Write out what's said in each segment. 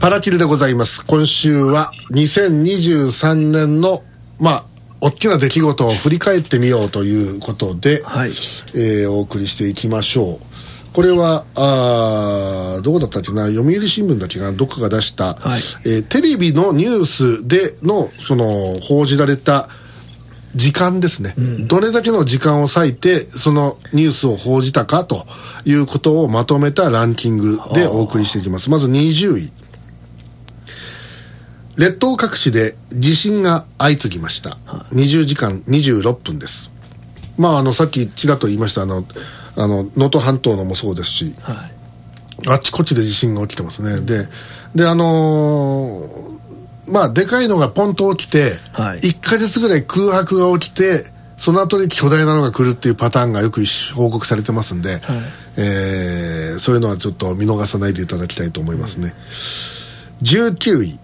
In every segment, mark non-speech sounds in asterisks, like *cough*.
パラキルでございます。今週は2023年のまあ大きな出来事を振り返ってみようということで、はい。えーお送りしていきましょう。これはあーどこだったっけな？読売新聞だっけな？どっかが出した、はい。えーテレビのニュースでのその報じられた時間ですね、どれだけの時間を割いてそのニュースを報じたかということをまとめたランキングでお送りしていきます。まず20位。列島各地で地震が相次ぎました、20時間26分です。まああのさっきちらっと言いましたあのあの能登半島のもそうですし。はい。あっちこっちで地震が起きてますね。でであのーまあでかいのがポンと起きて、はい。1か月ぐらい空白が起きてその後に巨大なのが来るっていうパターンがよく報告されてますんで、えーそういうのはちょっと見逃さないでいただきたいと思いますね、19位。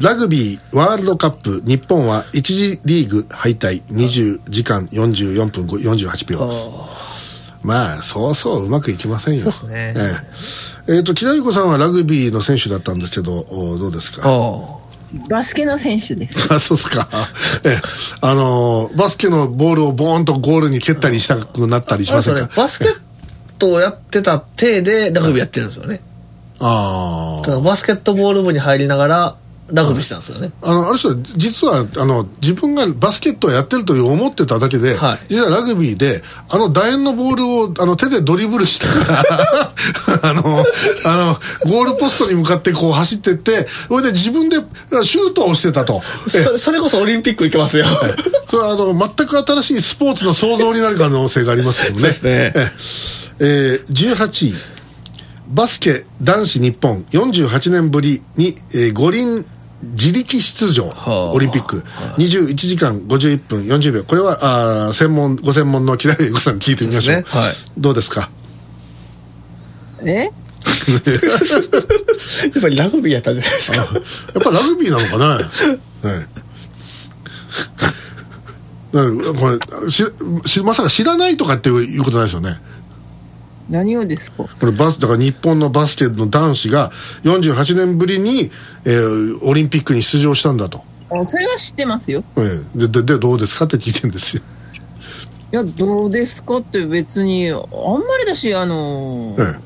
ラグビーワールドカップ日本は1次リーグ敗退。20時間44分48秒です。まあそうそううまくいきませんよ。そうですね。えええーと木田由子さんはラグビーの選手だったんですけどおどうですか？あバスケの選手です。*laughs* あそうですか。ええ。あのーバスケのボールをボーンとゴールに蹴ったりしたくなったりしませんか？ですよね。バスケットをやってた体でラグビーやってるんですよね。ああ。だからバスケットボール部に入りながらラグビーしたんですよね。あのある人は実はあの自分がバスケットをやってるという思ってただけで、はい。実はラグビーであの楕円のボールをあの手でドリブルしながら *laughs* あのあのゴールポストに向かってこう走ってってそれで自分でシュートをしてたと。えそれそれこそオリンピック行けますよ。それはあの全く新しいスポーツの創造になる可能性がありますけどね。ですね。ええ。ー18位。バスケ男子日本。48年ぶりに、えー五輪自力出場、はあ。オリンピック。21時間51分40秒。これはあー専門ご専門の木田由子さんに聞いてみましょう。ね。はい。どうですか？え？*laughs* やっぱりラグビーやったんじゃないですか？やっぱラグビーなのかな、*laughs* はい。*laughs* だからこれししまさか知らないとかっていうことないですよね何をですか？これバスだから日本のバスケの男子が48年ぶりに、えーオリンピックに出場したんだと、あそれは知ってますよ。ええ。でででどうですかって聞いてんですよ、いや、どうですかって別に、あんまりだし、あのえー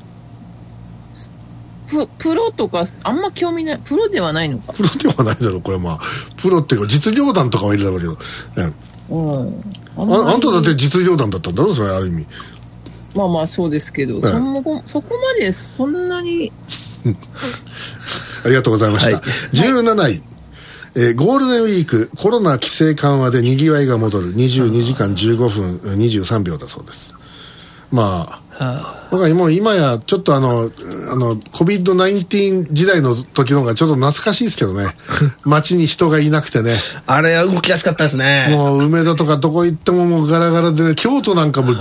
ププロとか、あんま興味ない、プロではないのか。え、。プロではないだろうこれはまあ。プロっていうか実業団とかはいるだろうけど、ええ。うん。あああんただって実業団だったんだろそれはある意味まあまあそうですけど、ええ。そもそこまでそんなに、ありがとうございました、はい。17位。えーゴールデンウィークコロナ規制緩和でにぎわいが戻る。22時間15分23秒だそうです。まあは僕はもう今やちょっとあのあの COVID-19 時代の時の方がちょっと懐かしいですけどね。*laughs* 街に人がいなくてね。ああれは動きやすかったですね。もう梅田とかどこ行ってももうガラガラでね京都なんかもび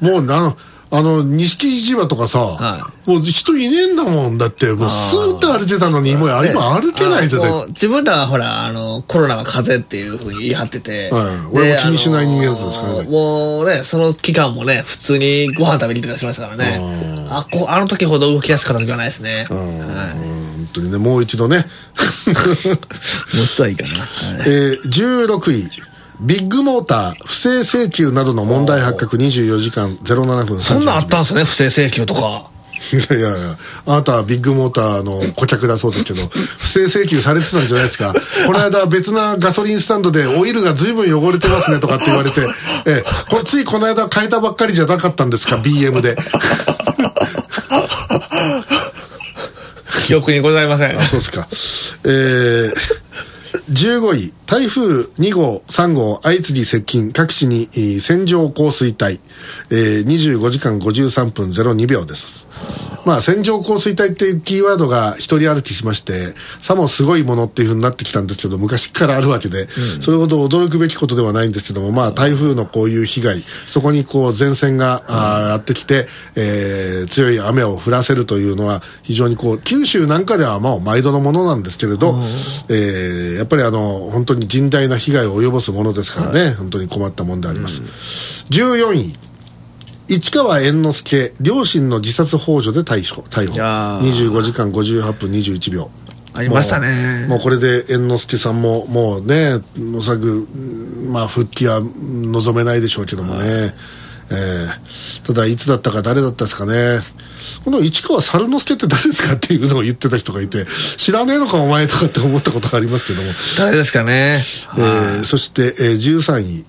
もうあのあの錦市場とかさ、はもう人いねえんだもん。だってもうスーッと歩いてたのにもう今歩けないぜ自分らはほらあのコロナは風邪っていうふうに言い張ってて、はい。で俺も気にしない人間だったんですからね。あのもうねその期間もね普通にご飯食べに行ってたりしましたからね。あこあの時ほど動きやすかった時はないですね、はい、うん本当にねもう一度ね。*laughs* もう一度はいいかな、はい。えー、16位ビッグモーター不正請求などの問題発覚24時間07分そんなんあ38ったんですね不正請求とか。いやいやいやあなたはビッグモーターの顧客だそうですけど *laughs* 不正請求されてたんじゃないですか。この間別なガソリンスタンドでオイルが随分汚れてますねとかって言われてえこついこの間変えたばっかりじゃなかったんですか BM で。記憶にございません。あそうですか。えー15位台風2号3号相次ぎ接近各地に線状降水帯、えー25時間53分02秒です。まあ線状降水帯っていうキーワードが一人歩きしましてさもすごいものっていうふうになってきたんですけど昔からあるわけで、それほど驚くべきことではないんですけどもまあ台風のこういう被害そこにこう前線が、あーやってきて、えー強い雨を降らせるというのは非常にこう九州なんかではまあ毎度のものなんですけれど、えーやっぱりあの本当に甚大な被害を及ぼすものですからね、本当に困ったもんであります、14位市川猿之助両親の自殺幇助で逮捕。逮捕いやー。25時間58分21秒。ありましたね。もうこれで猿之助さんももうねおそらくうんまあ復帰は望めないでしょうけどもね、えーただいつだったか誰だったですかね。この市川猿之助って誰ですかっていうのを言ってた人がいて知らねえのかお前とかって思ったことがありますけども。誰ですかね。えーそして、えー13位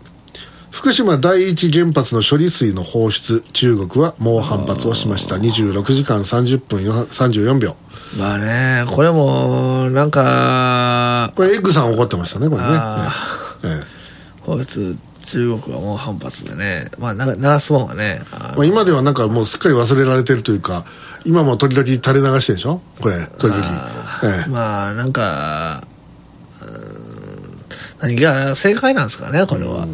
福島第一原発の処理水の放出中国は猛反発をしました。26時間30分よ34秒。まあね、これも、なんか、これエッグさん怒ってましたねこれね、あえーえ放出、中国はもう反発でね、まあ、な流すもんはね、あーまあ、今ではなんかもうすっかり忘れられてるというか今も時々垂れ流してるでしょ？これ時々、あええ。まあ、なんか、何が正解なんですかね、これは。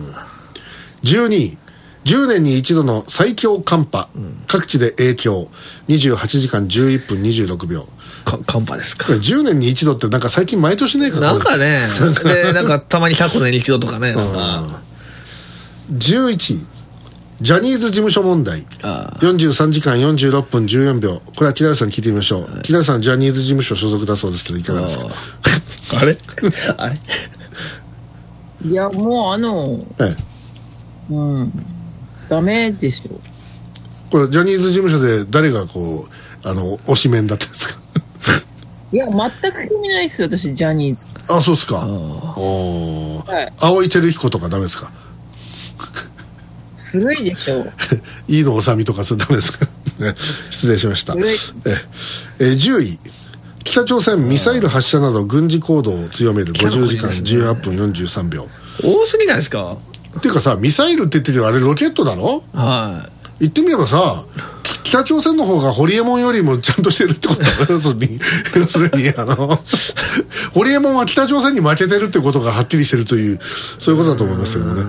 12位。10年に一度の最強寒波、各地で影響。28時間11分26秒。か寒波ですか。こ。れ10年に一度ってなんか最近毎年ねえかな。んかね、で、なんかたまに100年に一度とかね、なんか、11位。ジャニーズ事務所問題。あ43時間46分14秒。これは木田さんに聞いてみましょう、木田さんジャニーズ事務所所属だそうですけどいかがですか？あ *laughs* あれ？*laughs* あれ？いや、もうあの、ええうん、ダメでしょ。これジャニーズ事務所で誰がこうあの推しメンだったんですか？*laughs* いや、全く興味ないですよ、私、ジャニーズ。あそうですか。あおい。青井輝彦とかダメですか？古いでしょ。飯野治美とかそれダメですか？*laughs* ね。失礼しました。古い。ええ10位北朝鮮ミサイル発射など軍事行動を強める50時間18分43秒。多すぎないですか？っていうかさミサイルって言ってるけどあれロケットだろは言ってみればさき北朝鮮の方がホリエモンよりもちゃんとしてるってこと？だよ要するに。要するにあのホリエモンは北朝鮮に負けてるってことがはっきりしてるというそういうことだと思いますけどもね。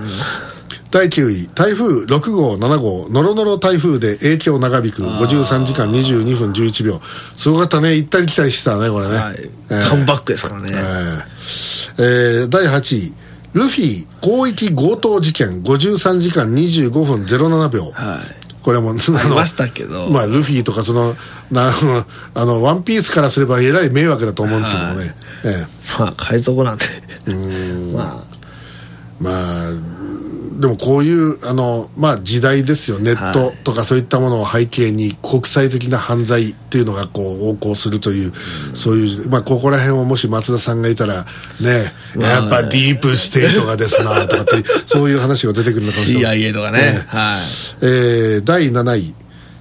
第9位台風6号7号。ノロノロ台風で影響長引く。53時間22分11秒。すごかったね。行ったり来たりしてたねこれい。ね、はい。えーカムバックですからね。えー。えー第8位ルフィ広域強盗事件53時間25分07秒はい。これも、ありましたけどまあ、ルフィとか、その、な、あの、ワンピースからすれば、えらい迷惑だと思うんですけどもね。えまあ、海賊なんて。え。うん。ままあ、でもこういう、あの、まあ、時代ですよ。ネットとかそういったものを背景に、国際的な犯罪っていうのが、こう、横行するという、そういう、まあ、ここら辺をもし松田さんがいたら、ね、まあやっぱディープステートがですな、とかって、*laughs* そういう話が出てくるのかあ、もしれない。CIA とかね。えはい。えー第7位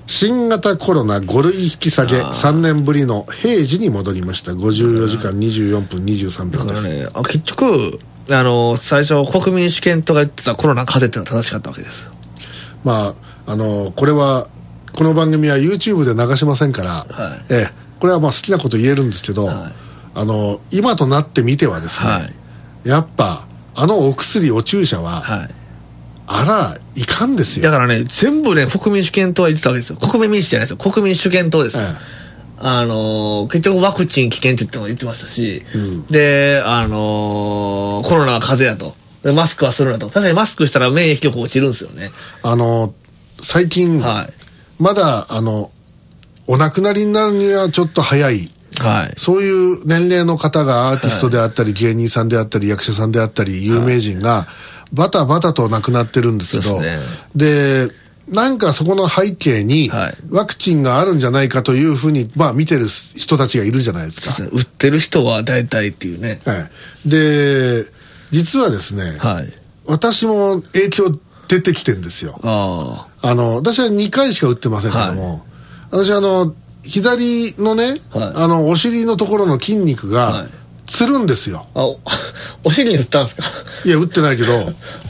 新型コロナ5類引き下げあー3年ぶりの平時に戻りました54時間24分23秒です、結局、あの、最初、国民主権とか言ってたコロナ風邪っていうのは正しかったわけです。まああのこれはこの番組は YouTube で流しませんから、はいええこれはまあ好きなこと言えるんですけど、はいあの今となってみてはですね、はい。やっぱあのお薬お注射は、はい。あらいかんですよだからね、全部ね、国民主権党は言ってたわけですよ。国民民主じゃないですよ。国民主権党ですよ。えあのー結局ワクチン危険って言っても言ってましたし、うんで、あのーコロナは風邪やと。でマスクはするなと。確かにマスクしたら免疫力落ちるんですよね。あの最近、はい。まだあのお亡くなりになるにはちょっと早いはい。そういう年齢の方がアーティストであったり、芸人さんであったり、役者さんであったり、有名人が、バタバタと亡くなってるんですけど、でで、なんかそこの背景にはい、ワクチンがあるんじゃないかというふうに、まあ見てる人たちがいるじゃないですか。売ってる人は大体っていうね。はい、で、実はですね、はい。私も影響出てきてんですよ。ああの、私は2回しか打ってませんけども、私あの、左のね、はいあの、お尻のところの筋肉はがい、つるんですよ。あ。*laughs* お尻に打ったんですか？いや、打ってないけど、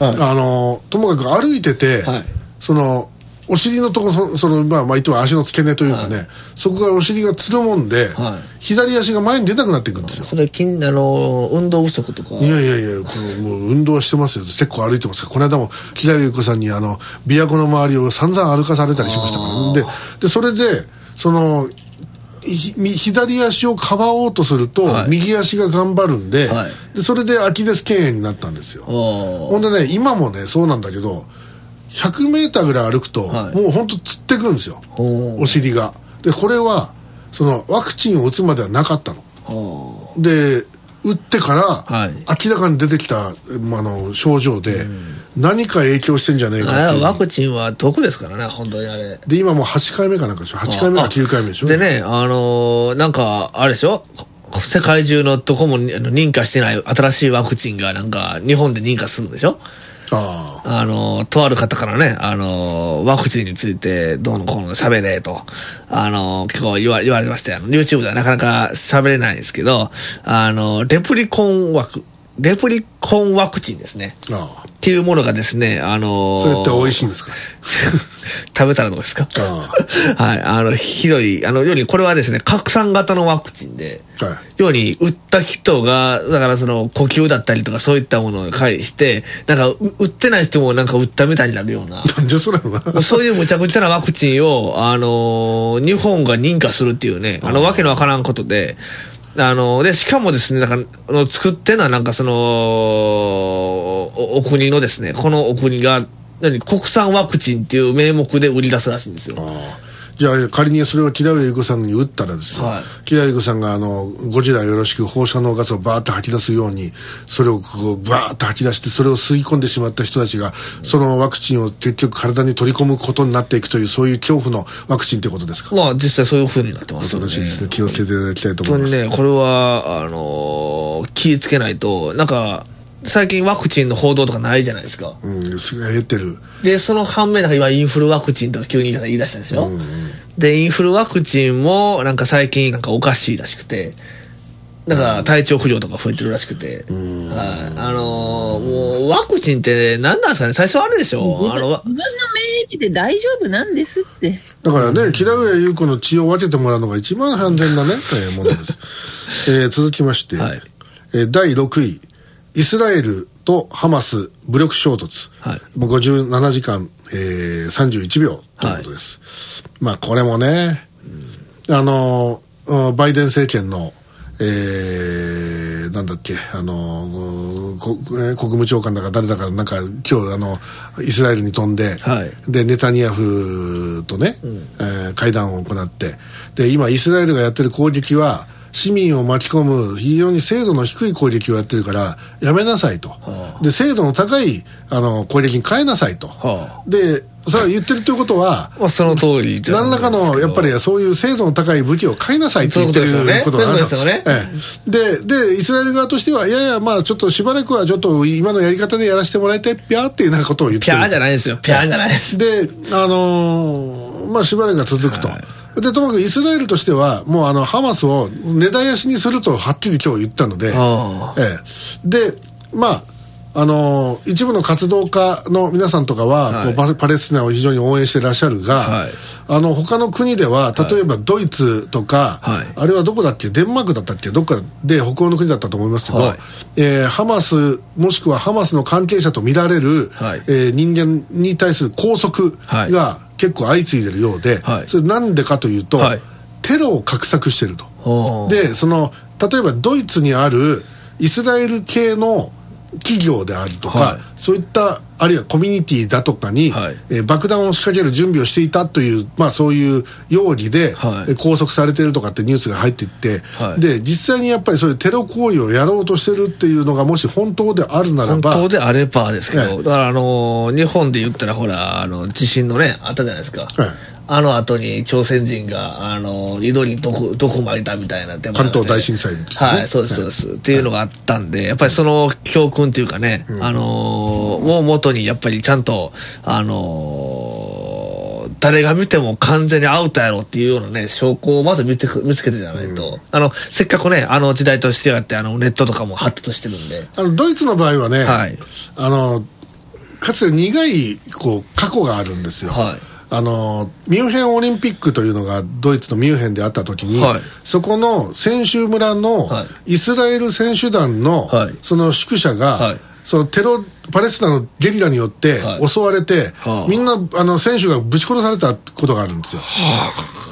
*laughs* あの、ともかく歩いてて、はいその、お尻のところ、そその、まあ、まあ、言っても足の付け根というかね、そこがお尻がつるもんで、はい左足が前に出なくなっていくんですよ。それ、筋、あのー、運動不足とか？いやいやいや、このもう運動はしてますよ。結構歩いてますから。この間も、木田優子さんに、あの、琵琶湖の周りを散々歩かされたりしましたから、ね、で、で、それで、その、左足をかばおうとすると、はい右足が頑張るんで,、はいで、それでアキレス腱炎になったんですよ。ほおんでね、今もね、そうなんだけど、100メーターぐらい歩くと、はい。もう本当つってくるんですよ。おお尻が。でこれはそのワクチンを打つまではなかったの。おで打ってから、はい。明らかに出てきた、まあ、あの症状で、何か影響してんじゃねえかってワクチンは毒ですからね、本当にあれ。で今もう8回目かなんかでしょ？8回目か9回目でしょ？でね、あのーなんか、あれでしょ？世界中のどこも認可してない新しいワクチンがなんか日本で認可するんでしょ？あああのーとある方からね、あのーワクチンについてどうのこうの喋れと、あのー結構言わ言われてましたよ。あの YouTube ではなかなか喋れないんですけど、あのーレプリコンワク、レプリコンワクチンですね。ああっていうものがですね、あのーそれって美味しいんですか？食べたらどうですか？あ *laughs* はい。あの、ひどい、あの、よりこれはですね、拡散型のワクチンで、はい。ように、打った人が、だからその、呼吸だったりとかそういったものを介して、なんか、う打ってない人もなんか打ったみたいになるような、なんじゃそれは。なそういうむちゃくちゃなワクチンを、あのー日本が認可するっていうね、あの、わけのわからんことで、あので、しかもですね、なんか、あの作ってるのはなんかその、おお国のですね、このお国が、何国産ワクチンっていう名目で売り出すらしいんですよ。じゃあ仮にそれを木田上優子さんに打ったらですよ、はい。木田優子さんがあのゴジラよろしく放射能ガスをバーッと吐き出すようにそれをこうバーッと吐き出してそれを吸い込んでしまった人たちがそのワクチンを結局体に取り込むことになっていくというそういう恐怖のワクチンってことですか？まあ、実際そういう風になってますよね。恐ろしいですね。気をつけていただきたいと思います、本当にね、これは、あのー気ぃつけないと、なんか、最近ワクチンの報道とかないじゃないですか。うんすげえ減ってる。で、その反面、なんか今インフルワクチンとか急に言い出したでしょ、で、インフルワクチンも、なんか最近なんかおかしいらしくて、なんか体調不良とか増えてるらしくて、はい。あのーもうワクチンって何なんですかね？最初あれでしょ？あの、わ自分の免疫で大丈夫なんですって。だからね、木田上優子の血を分けてもらうのが一番安全なね、えーものです。*laughs* えー続きまして、はい。えー第6位、イスラエルとハマス武力衝突、はい。もう57時間、えー31秒ということです。まあこれもね、あのーバイデン政権の、えーなんだっけ、あのーこえー国務長官だか誰だか、なんか今日あの、イスラエルに飛んで、はい。で、ネタニヤフとね、えー会談を行って、で、今、イスラエルがやってる攻撃は、市民を巻き込む非常に精度の低い攻撃をやってるから、やめなさいと。はで、精度の高いあの攻撃に変えなさいと。はで、それは言ってるということは、まあ、その通り何らかのやっぱりそういう精度の高い武器を買いなさいって言ってることですよね。ででイスラエル側としてはいやいやまあちょっとしばらくはちょっと今のやり方でやらせてもらいたいぴゃーっていうようなことを言ってる。ピャーじゃないですよ。ピャーじゃないです。であのーまあしばらくは続くと、でともかくイスラエルとしてはもうあのハマスを根絶やしにするとはっきり今日言ったので、あええ、でまああのー一部の活動家の皆さんとかは、はい。こうパパレスチナを非常に応援してらっしゃるが、はい。あの他の国では例えばドイツとか、はい。あれはどこだっけデンマークだったっけどっかで北欧の国だったと思いますけど、はい。えーハマスもしくはハマスの関係者と見られる、はい。えー人間に対する拘束はい。が結構相次いでるようで、はいそれなんでかというと、はいテロを画策してると。あ。でその例えばドイツにあるイスラエル系の企業であるとか、はい。そういったあるいはコミュニティだとかに、はい。えー爆弾を仕掛ける準備をしていたという、まあ、そういう容疑で、はい。えー拘束されてるとかってニュースが入っていって、はい。で実際にやっぱりそういうテロ行為をやろうとしてるっていうのがもし本当であるなら本ば当であればですけど、ええ。だからあのー日本で言ったらほら、あの、地震のね、あったじゃないですか。えあの後に朝鮮人が、あの、井戸に毒、毒撒いたみたいな関東大震災の時ね。はい、そうです、そうです。っていうのがあったんで、やっぱりその教訓っていうかね、あのーを元にやっぱりちゃんと、あのー誰が見ても完全にアウトやろっていうようなね、証拠をまず見てく見つけてじゃないと、あの、せっかくね、あの時代としてやって、あの、ネットとかも発達してるんで、あのドイツの場合はね、はい。あのかつて苦いこう過去があるんですよ、はいあのミュンヘンオリンピックというのがドイツのミュンヘンであった時に、はい。そこの選手村のはイスラエル選手団の、はい。その宿舎が、はい。そのテロパレスチナのゲリラによってはい。襲われて、はあ。みんなあの選手がぶち殺されたことがあるんですよ。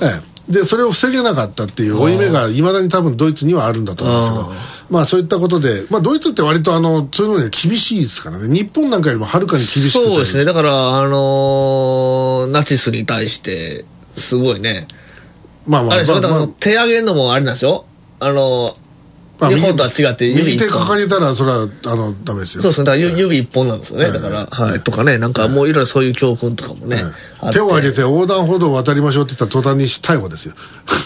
ええでそれを防げなかったっていう負い目がいまだに多分ドイツにはあるんだと思うんですけど。まあそういったことで、まあ、ドイツって割とあのそういうのには厳しいですからね。日本なんかよりもはるかに厳しくて。そうですね。だから、あのーナチスに対して、すごいね。まあまああれでしょ、だからまあ手上げるのもあれなんですよ。あのまあ日本。とは違って指右手かかれたらそれはあのダメですよ。そうですね。だから指指一本なんですよね。だから、はい。とかね、なんかもういろいろそういう教訓とかもね。あって手を挙げて横断歩道を渡りましょうって言ったら途端に逮捕ですよ。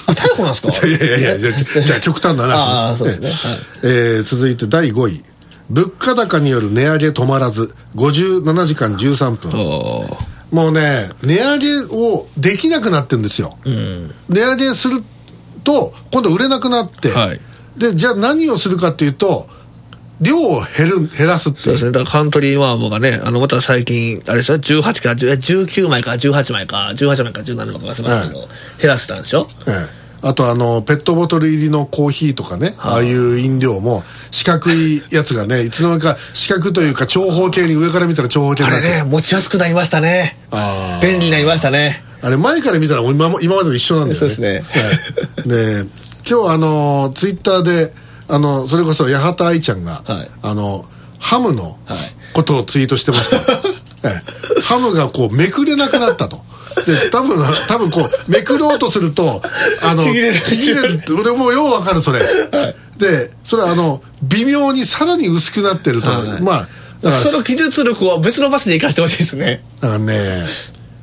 あ逮捕なんですか？*laughs* いやいやいやじゃあ極端な話。ああそうですね。はい。えー続いて第5位。物価高による値上げ止まらず57時間13分。もうね値上げをできなくなってるんですよ、うん。値上げすると今度売れなくなって、はいでじゃあ何をするかっていうと量を減る減らすっていう。そうですね。だからカントリーマームがね、あの、また最近、あれですよ、18から10、19枚か18枚か、18枚か17枚か忘れましたけど、減らせたんでしょええ。あとあのペットボトル入りのコーヒーとかね、ああいう飲料も四角いやつがねいつの間にか四角というか長方形に上から見たら長方形になっちゃう。ね、持ちやすくなりましたね。あー。便利になりましたね。あれ前から見たら今も今までと一緒なんだよね。そうですね。はい。で今日あのツイッターであのそれこそ八幡愛ちゃんが、はい。あのハムのはい。ことをツイートしてました、*laughs* ええ。ハムがこうめくれなくなったと。で多分多分こうめくろうとするとあのちぎれる。ちぎれる。って俺もようわかるそれ、でそれはあの微妙にさらに薄くなってると、はいまあその技術力は別の場所で生かしてほしいですね。だからね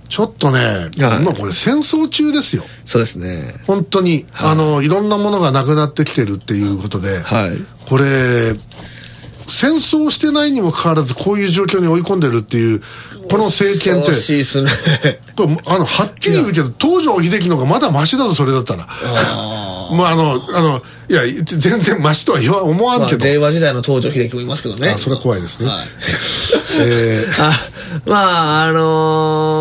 ちょっとね、はい。今これ戦争中ですよ。そうですね。本当に、あのいろんなものがなくなってきてるっていうことで、はい。これ戦争してないにもかかわらずこういう状況に追い込んでるっていうこの政権って。しいですね。*laughs* これあのはっきり言うけど東条英機の方がまだマシだぞそれだったら。あ *laughs* まああのあのいや全然マシとは言わ思わーまあ、んけど、令和時代の東條英機もいますけどね。あそれは怖いですね、はい。えー。*laughs* あ、まあ、あのね、あ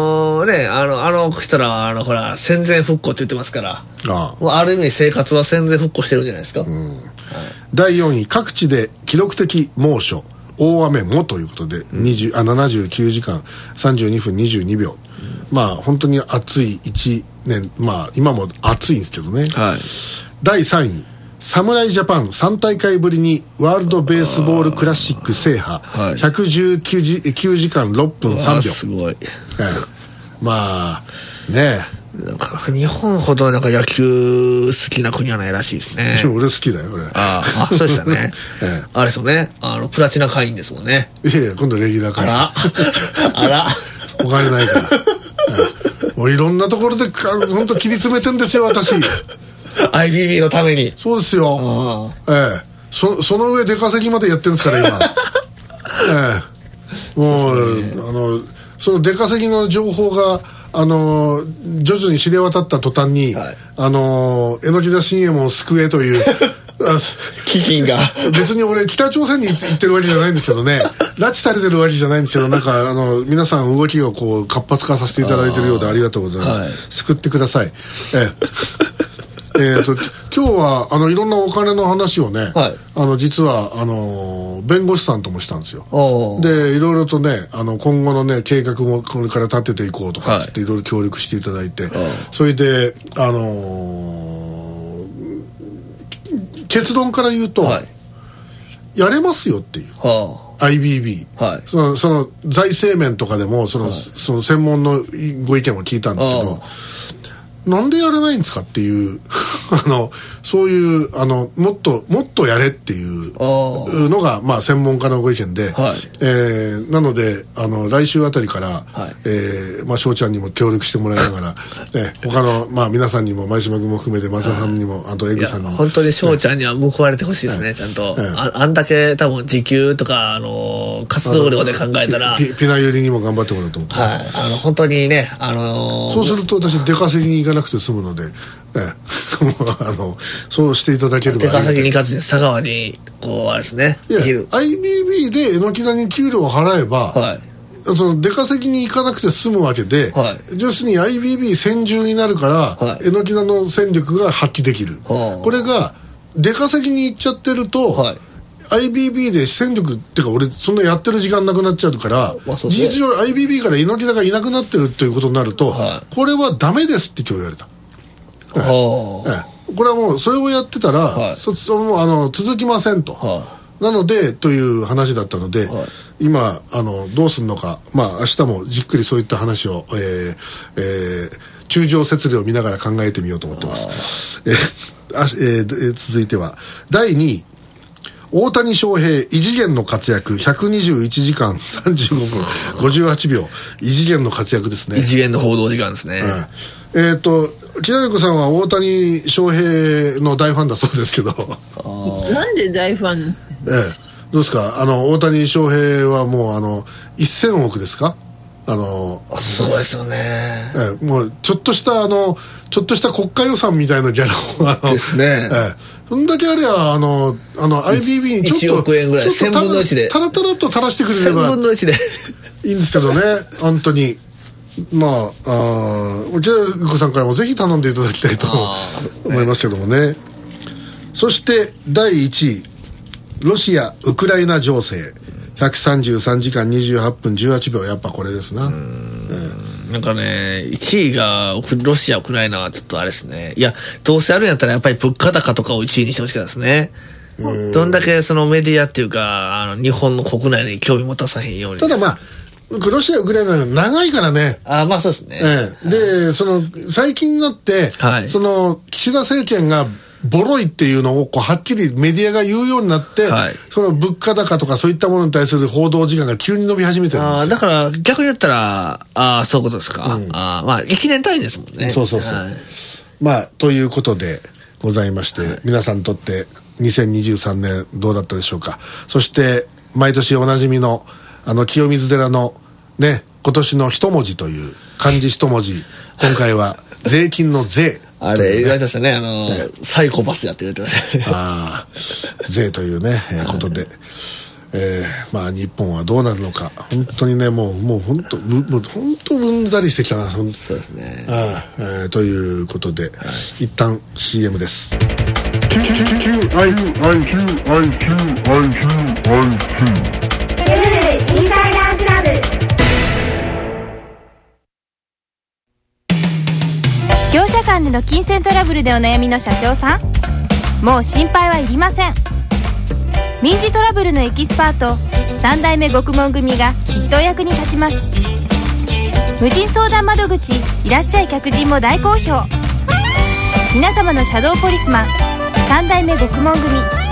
の、あの人らは、あの、ほら、戦前復興って言ってますから、あもうある意味生活は戦前復興してるんじゃないですか。第4位各地で記録的猛暑。大雨もということで、20あ79時間32分22秒、まあ本当に暑い1年。まあ今も暑いんですけどね、はい。第3位侍ジャパン3大会ぶりにワールドベースボールクラシック制覇、はい。119時9時間6分3あ秒すごい。ええまあねなんか日本ほどなんか野球好きな国はないらしいですね。俺好きだよ俺。ああ、あそうでしたね。*laughs* えあれですよね。あの、プラチナ会員ですもんね。いやいや今度レギュラー会あら。*laughs* あら。お金ないから、ええ。もういろんなところでか本当切り詰めてんですよ私。IBB のために。そうですよ。あええ。そその上出稼ぎまでやってるんですから今。*laughs* ええ。もうあのその出稼ぎの情報があの徐々に知れ渡った途端に、はい。あの榎田信右衛門を救えという *laughs* あ基金が。別に俺北朝鮮に行ってるわけじゃないんですけどね。拉致されてるわけじゃないんですけどなんかあの皆さん動きをこう活発化させていただいてるようでありがとうございます、はい。救ってください。えええーと今日はあのいろんなお金の話をね、はい。あの実はあの弁護士さんともしたんですよ。でいろいろとねあの今後のね計画もこれから立てていこうとかっつってい。ろいろ協力していただいて、それであのー結論から言うと、はい。やれますよっていう。は IBB、はい。そのその財政面とかでもその,、その専門のご意見を聞いたんですけどなんでやらないんですかっていう *laughs* あのそういうあのもっともっとやれっていう。のが、まあ、専門家のご意見で、はい。えーなのであの来週あたりから、はい。えーまあ、翔ちゃんにも協力してもらいながら、えー他の、まあ、皆さんにも前島君も含めて松田さんにも、あとエグさんにも。本当に翔ちゃんには報われてほしいですね、ちゃんと、ええあ。あんだけ多分時給とか、あの活動量で考えたら、はい、ピピナユリにも頑張ってもらおうと思って、あの本当にね、あのそうすると私出稼ぎに行かなくて済むので、ええ、*laughs* あのそうしていただければ出ありがたい稼ぎに行かずに佐川に、こう、あれですね、いや。IBB で榎田に給料を払えば、はい。その出稼ぎに行かなくて済むわけで、はい。要するに IBB 専従になるから、はい。榎田の戦力が発揮できる、はあ。これが出稼ぎに行っちゃってると、はい IBB で戦力っていうか俺そんなやってる時間なくなっちゃうから、まあ事実上 IBB から猪木田がいなくなってるっていうことになると、はこれはダメですって今日言われた。はええ。これはもうそれをやってたら、はい。そそのあの続きませんと、はなのでという話だったので、はい。今あのどうするのか。まあ明日もじっくりそういった話を、えーえー中上節量を見ながら考えてみようと思ってます。えー。あえー続いては。第2位大谷翔平異次元の活躍121時間35分58秒異次元の活躍ですね。異次元の報道時間ですね。えっ、と木田子さんは大谷翔平の大ファンだそうですけど。なんで大ファン？ええ、どうですか？あの大谷翔平はもうあの1000億ですか？あの、すごいですよね。ええ、もうちょっとしたあのちょっとした国家予算みたいなギャラをですね。ええ、そんだけあれはあのあの IBB にちょっと1億円ぐらい。ちょっと1000分の1で。たらたらっと垂らしてくれれ1000ば分の1で。いいんですけどね。本当に。まああーじゃあ子さんからもぜひ頼んでいただきたいと思いますけどもね。そして第1位。ロシア・ウクライナ情勢133時間28分18秒やっぱこれですななんかね、1位がロシア、ウクライナはちょっとあれですね。いや、どうせあるんやったらやっぱり物価高とかを1位にしてほしかったですね。どんだけそのメディアっていうか、あの日本の国内に興味持たさへんように。ただまあロシア・ウクライナ長いからねあまあそうですね。ええ、でその最近になって、はいその岸田政権がボロいっていうのをこうはっきりメディアが言うようになって、はい。その物価高とかそういったものに対する報道時間が急に伸び始めてるんですだから逆に言ったら、あーそういうことですか？あーまあ1年単位ですもんね。そうそうそう。はい。まあということでございまして、皆さんにとって2023年どうだったでしょうか？そして毎年おなじみのあの清水寺のね今年の一文字という漢字一文字今回は税金の税あれ言われてましたね。あの、サイコパスやって言われてました。ね。ああ税というね、え *laughs* ーことで、えーまあ日本はどうなるのか。本当にねもうもう本当ぶもう本当うんざりしてきたな。そうですね。ああえーということで、一旦 CM です。間での金銭トラブルでお悩みの社長さん。もう心配はいりません。民事トラブルのエキスパート3代目獄門組がきっと役に立ちます。無人相談窓口いらっしゃい客人も大好評。皆様のシャドーポリスマン3代目獄門組。